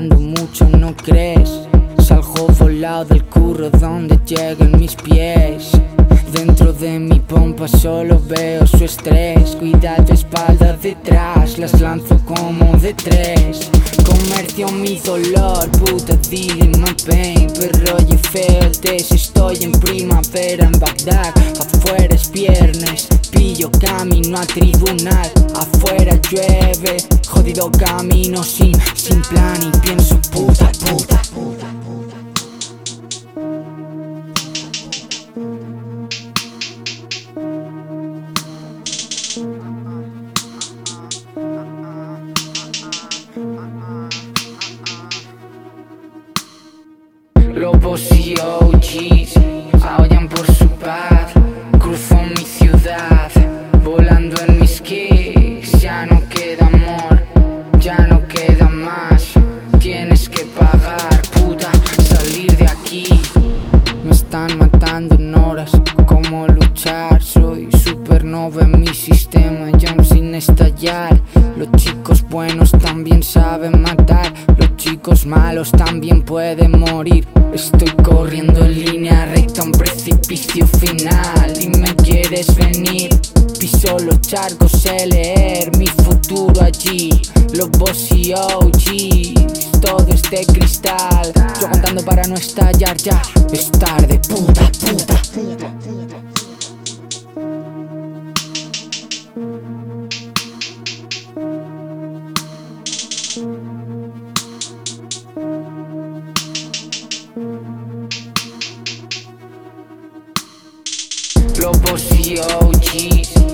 no crees. Salgo volado del curro donde llegan mis pies. Dentro de mi pompa solo veo su estrés. Cuidado, espalda detrás, las lanzo como de tres. Comercio mi dolor, puta dealing my pain. Perro y feo estoy en primavera en Bagdad. Afuera es viernes, pillo camino a tribunal. Afuera llueve, jodido camino sin, sin plan y pienso puta, puta. Lobos y OGs aullan por su paz. Cruzo mi volando en mis kicks. Ya no queda amor, ya no queda más. Tienes que pagar, puta, salir de aquí. Me están matando en horas, ¿cómo luchar? Soy supernova en mi sistema, ya sin estallar. Los chicos buenos también saben matar, chicos malos también pueden morir. Estoy corriendo en línea recta a un precipicio final. Dime, ¿quieres venir? Piso los charcos, sé leer mi futuro allí. Los boss y OGs, todo es de cristal. Yo aguantando para no estallar ya. Es tarde, puta, puta. Y OGs